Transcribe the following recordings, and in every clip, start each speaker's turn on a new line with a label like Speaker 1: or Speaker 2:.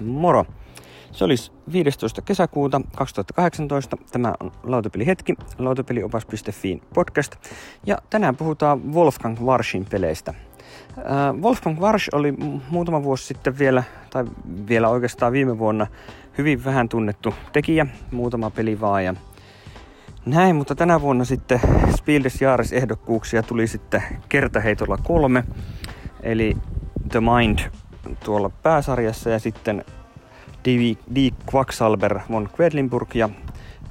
Speaker 1: Moro! Se olisi 15. kesäkuuta 2018. Tämä on Lautapelihetki, lautapeliopas.fi podcast. Ja tänään puhutaan Wolfgang Warschin peleistä. Äh, Wolfgang Warsch oli muutama vuosi sitten vielä, tai vielä oikeastaan viime vuonna, hyvin vähän tunnettu tekijä, muutama peli vaan. Ja näin, mutta tänä vuonna sitten Spiel des Jahres ehdokkuuksia tuli sitten kertaheitolla kolme. Eli The Mind tuolla pääsarjassa ja sitten Die Quacksalber von Quedlinburg ja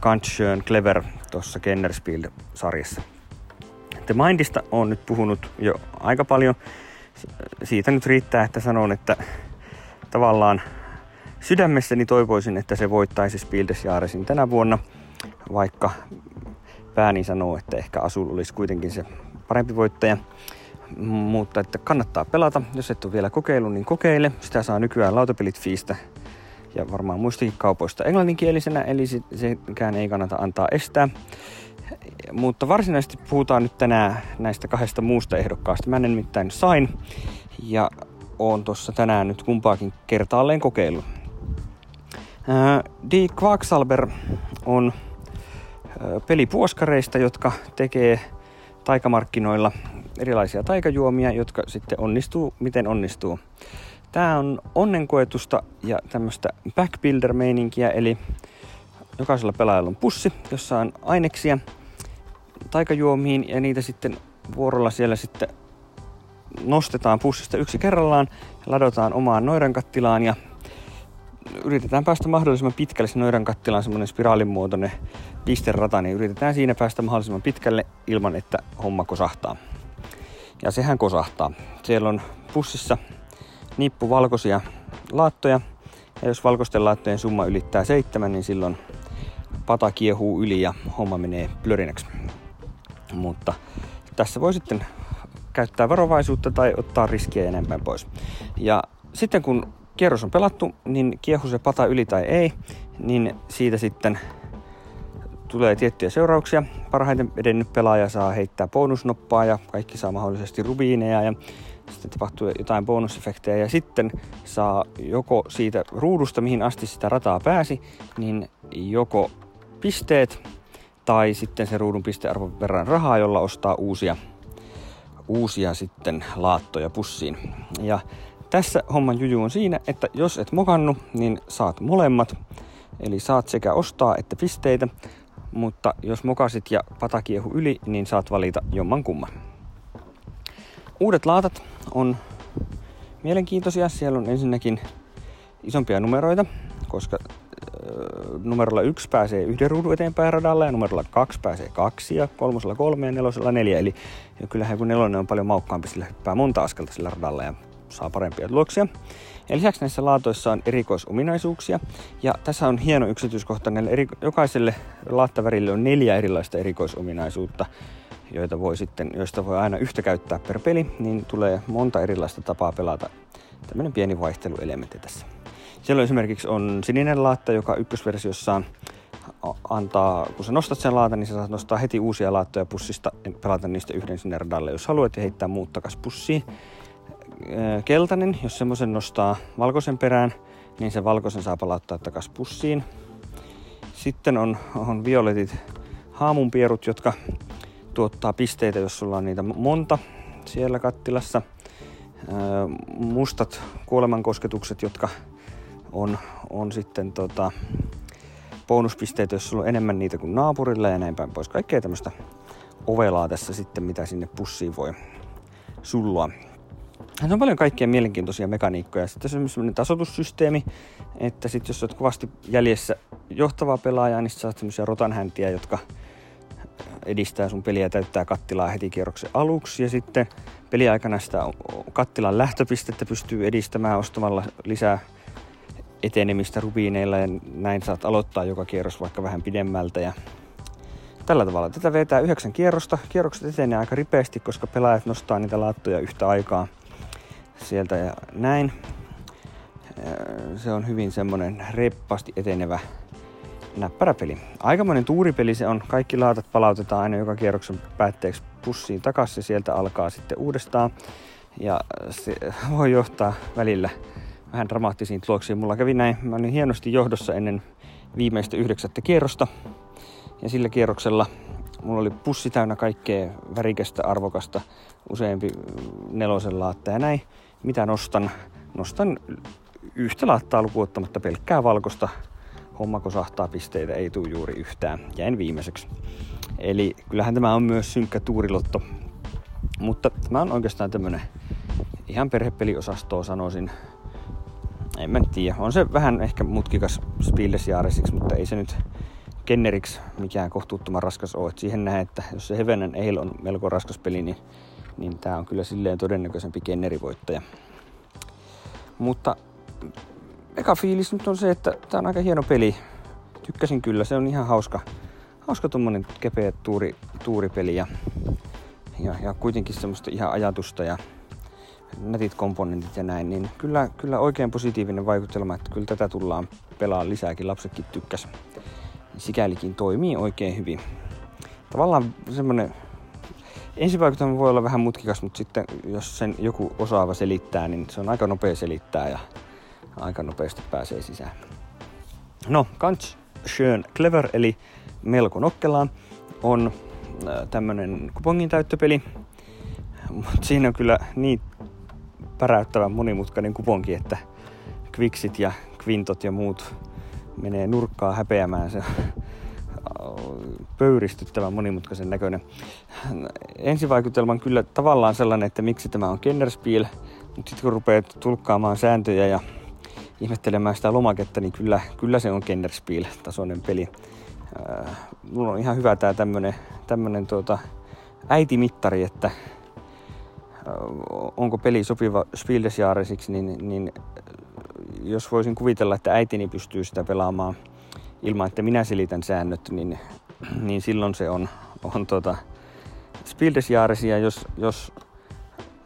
Speaker 1: Ganz schön clever tuossa Kennerspiel-sarjassa. The Mindista on nyt puhunut jo aika paljon. Siitä nyt riittää, että sanon, että tavallaan sydämessäni toivoisin, että se voittaisi Spiel des tänä vuonna, vaikka pääni sanoo, että ehkä Asul olisi kuitenkin se parempi voittaja. Mutta että kannattaa pelata. Jos et ole vielä kokeillut, niin kokeile. Sitä saa nykyään lautapelit fiistä ja varmaan muistakin kaupoista englanninkielisenä, eli sekään ei kannata antaa estää. Mutta varsinaisesti puhutaan nyt tänään näistä kahdesta muusta ehdokkaasta. Mä en nimittäin sain ja oon tuossa tänään nyt kumpaakin kertaalleen kokeillut. Die Quacksalber on peli puoskareista, jotka tekee taikamarkkinoilla erilaisia taikajuomia, jotka sitten onnistuu, miten onnistuu. Tämä on onnenkoetusta ja tämmöistä backbuilder-meininkiä, eli jokaisella pelaajalla on pussi, jossa on aineksia taikajuomiin ja niitä sitten vuorolla siellä sitten nostetaan pussista yksi kerrallaan, ladotaan omaan noidankattilaan ja yritetään päästä mahdollisimman pitkälle. Se noidankattilaan semmoinen spiraalimuotoinen pisterata, niin yritetään siinä päästä mahdollisimman pitkälle ilman, että homma kosahtaa. Ja sehän kosahtaa. Siellä on pussissa nippu valkoisia laattoja. Ja jos valkoisten laattojen summa ylittää seitsemän, niin silloin pata kiehuu yli ja homma menee plörinäksi. Mutta tässä voi sitten käyttää varovaisuutta tai ottaa riskiä enemmän pois. Ja sitten kun kierros on pelattu, niin kiehu se pata yli tai ei, niin siitä sitten tulee tiettyjä seurauksia. Parhaiten edennyt pelaaja saa heittää bonusnoppaa ja kaikki saa mahdollisesti rubiineja ja sitten tapahtuu jotain bonusefektejä ja sitten saa joko siitä ruudusta, mihin asti sitä rataa pääsi, niin joko pisteet tai sitten se ruudun pistearvon verran rahaa, jolla ostaa uusia, uusia sitten laattoja pussiin. Ja tässä homman juju on siinä, että jos et mokannu, niin saat molemmat. Eli saat sekä ostaa että pisteitä, mutta jos mokasit ja patakiehu yli, niin saat valita jomman kumman. Uudet laatat on mielenkiintoisia. Siellä on ensinnäkin isompia numeroita, koska numerolla yksi pääsee yhden ruudun eteenpäin radalla ja numerolla kaksi pääsee kaksi ja kolmosella kolme ja nelosella neljä. Eli kyllähän kun nelonen on paljon maukkaampi, sillä hyppää monta askelta sillä radalla ja saa parempia tuloksia. Ja lisäksi näissä laatoissa on erikoisominaisuuksia. Ja tässä on hieno yksityiskohta. Näille eri, jokaiselle laattavärille on neljä erilaista erikoisominaisuutta, joita voi sitten, joista voi aina yhtä käyttää per peli, niin tulee monta erilaista tapaa pelata. Tämmöinen pieni vaihteluelementti tässä. Siellä esimerkiksi on sininen laatta, joka ykkösversiossaan antaa, kun sä nostat sen laatan, niin sä saat nostaa heti uusia laattoja pussista pelata niistä yhden sinne radalle, jos haluat, ja heittää muut takas pussiin. Keltainen, jos semmoisen nostaa valkoisen perään, niin se valkoisen saa palauttaa takas pussiin. Sitten on, on violetit haamunpierut, jotka tuottaa pisteitä, jos sulla on niitä monta siellä kattilassa. Mustat kuolemankosketukset, jotka on, on sitten tota, bonuspisteitä, jos sulla on enemmän niitä kuin naapurilla ja näin päin pois. Kaikkea tämmöistä ovelaa tässä sitten, mitä sinne pussiin voi sullua. Se on paljon kaikkia mielenkiintoisia mekaniikkoja. Sitten se on sellainen tasotussysteemi, että sitten jos olet kovasti jäljessä johtavaa pelaajaa, niin saat semmoisia rotanhäntiä, jotka edistää sun peliä täyttää kattilaa heti kierroksen aluksi. Ja sitten peliaikana sitä kattilan lähtöpistettä pystyy edistämään ostamalla lisää etenemistä rubiineilla ja näin saat aloittaa joka kierros vaikka vähän pidemmältä ja tällä tavalla. Tätä vetää yhdeksän kierrosta. Kierrokset etenee aika ripeästi, koska pelaajat nostaa niitä laattoja yhtä aikaa sieltä ja näin. Se on hyvin semmonen reippaasti etenevä näppäräpeli. Aikamoinen tuuripeli se on. Kaikki laatat palautetaan aina joka kierroksen päätteeksi pussiin takaisin sieltä alkaa sitten uudestaan. Ja se voi johtaa välillä vähän dramaattisiin tuloksiin. Mulla kävi näin, mä olin hienosti johdossa ennen viimeistä yhdeksättä kierrosta. Ja sillä kierroksella mulla oli pussi täynnä kaikkea värikästä, arvokasta, useampi nelosen laatta ja näin. Mitä nostan? Nostan yhtä laattaa lukuottamatta pelkkää valkosta. Homma kosahtaa pisteitä, ei tule juuri yhtään. Jäin viimeiseksi. Eli kyllähän tämä on myös synkkä tuurilotto. Mutta tämä on oikeastaan tämmönen ihan perhepeliosastoa sanoisin. En mä tiedä. On se vähän ehkä mutkikas Spielesjaaresiksi, mutta ei se nyt kenneriksi mikään kohtuuttoman raskas ole. Et siihen nähdään, että jos se Hevenen Eil on melko raskas peli, niin, niin tämä on kyllä silleen todennäköisempi kennerivoittaja. Mutta eka fiilis nyt on se, että tämä on aika hieno peli. Tykkäsin kyllä, se on ihan hauska, hauska tuommoinen kepeä tuuri, tuuripeli ja, ja, ja kuitenkin semmoista ihan ajatusta ja nätit komponentit ja näin, niin kyllä, kyllä oikein positiivinen vaikutelma, että kyllä tätä tullaan pelaamaan lisääkin, lapsetkin tykkäs. Sikälikin toimii oikein hyvin. Tavallaan semmonen ensivaikutelma voi olla vähän mutkikas, mutta sitten jos sen joku osaava selittää, niin se on aika nopea selittää ja aika nopeasti pääsee sisään. No, ganz schön clever, eli melko nokkelaan, on äh, tämmönen kupongin täyttöpeli. Mutta siinä on kyllä niin päräyttävän monimutkainen kuponki, että kviksit ja kvintot ja muut menee nurkkaa häpeämään. Se pöyristyttävän monimutkaisen näköinen. Ensivaikutelma on kyllä tavallaan sellainen, että miksi tämä on Kennerspiel, mutta sitten kun rupeat tulkkaamaan sääntöjä ja ihmettelemään sitä lomaketta, niin kyllä, kyllä se on Kennerspiel-tasoinen peli. Äh, mulla on ihan hyvä tämä tämmönen, tämmönen tuota, äitimittari, että onko peli sopiva Spieldesjaaresiksi, niin, niin jos voisin kuvitella, että äitini pystyy sitä pelaamaan ilman, että minä selitän säännöt, niin, niin silloin se on, on tuota Spieldesjaaresia, jos, jos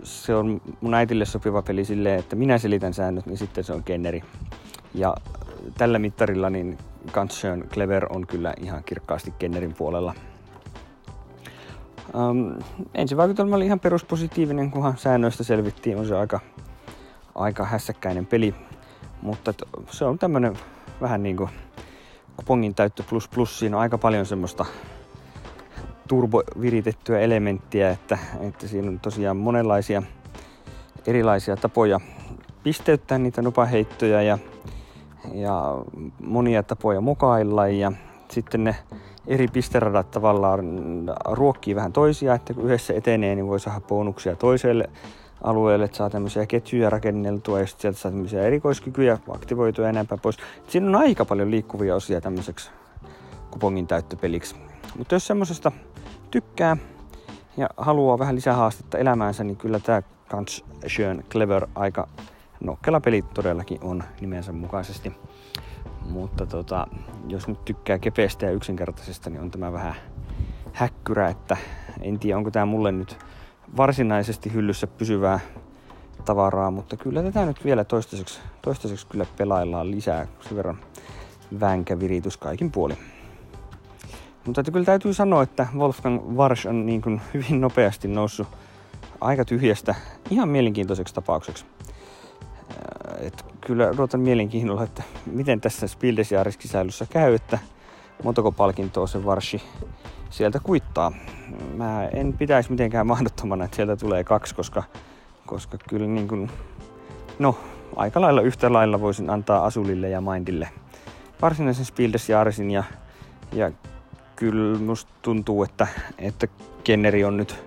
Speaker 1: se on mun äitille sopiva peli silleen, että minä selitän säännöt, niin sitten se on Kenneri. Ja tällä mittarilla niin Kantsön Clever on kyllä ihan kirkkaasti Kennerin puolella. Um, ensivaikutelma oli ihan peruspositiivinen, kunhan säännöistä selvittiin. On se aika, aika hässäkkäinen peli. Mutta se on tämmönen vähän niinku kupongin täyttö plus plus. Siinä on aika paljon semmoista turboviritettyä elementtiä, että, että siinä on tosiaan monenlaisia erilaisia tapoja pisteyttää niitä nopaheittoja ja, ja monia tapoja mukailla ja sitten ne eri pisteradat tavallaan ruokkii vähän toisia, että kun yhdessä etenee, niin voi saada bonuksia toiselle alueelle, että saa tämmöisiä ketjuja rakenneltua ja sitten sieltä saa tämmöisiä erikoiskykyjä aktivoitua näin pois. Siinä on aika paljon liikkuvia osia tämmöiseksi kupongin täyttöpeliksi. Mutta jos semmoisesta tykkää ja haluaa vähän lisää haastetta elämäänsä, niin kyllä tämä Ganz schön clever aika nokkela peli todellakin on nimensä mukaisesti. Mutta tota, jos nyt tykkää kepeästä ja yksinkertaisesta, niin on tämä vähän häkkyrä, että en tiedä onko tämä mulle nyt varsinaisesti hyllyssä pysyvää tavaraa, mutta kyllä tätä nyt vielä toistaiseksi, toistaiseksi kyllä pelaillaan lisää sen verran vänkä viritys kaikin puolin. Mutta kyllä täytyy sanoa, että Wolfgang Warsch on niin kuin hyvin nopeasti noussut aika tyhjästä ihan mielenkiintoiseksi tapaukseksi. Et kyllä odotan mielenkiinnolla, että miten tässä Spildesjaaris-kisailussa käy, että montako palkintoa se Varsi sieltä kuittaa. Mä en pitäisi mitenkään mahdottomana, että sieltä tulee kaksi, koska, koska kyllä niin kuin, no, aika lailla yhtä lailla voisin antaa Asulille ja Mindille varsinaisen Spildesjaarisin ja, ja kyllä musta tuntuu, että, että Kenneri on nyt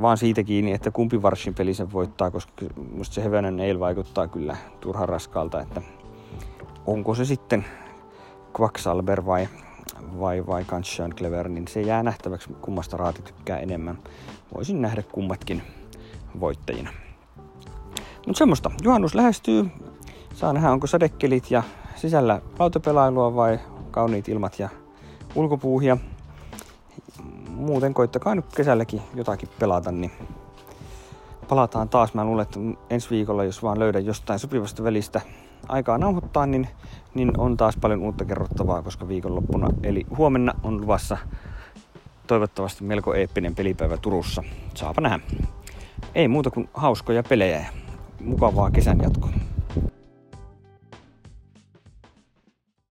Speaker 1: vaan siitä kiinni, että kumpi Varshin peli sen voittaa, koska musta se Hevenen Eil vaikuttaa kyllä turhan raskalta, että onko se sitten Quacksalber vai, vai, vai Kanschan Clever, niin se jää nähtäväksi, kummasta raati tykkää enemmän. Voisin nähdä kummatkin voittajina. Mutta semmoista. Juhannus lähestyy. Saa nähdä, onko sadekelit ja sisällä lautapelailua vai kauniit ilmat ja ulkopuuhia muuten koittakaa nyt kesälläkin jotakin pelata, niin palataan taas. Mä luulen, että ensi viikolla, jos vaan löydän jostain sopivasta välistä aikaa nauhoittaa, niin, niin on taas paljon uutta kerrottavaa, koska viikonloppuna, eli huomenna on luvassa toivottavasti melko eeppinen pelipäivä Turussa. Saapa nähdä. Ei muuta kuin hauskoja pelejä ja mukavaa kesän jatkoa.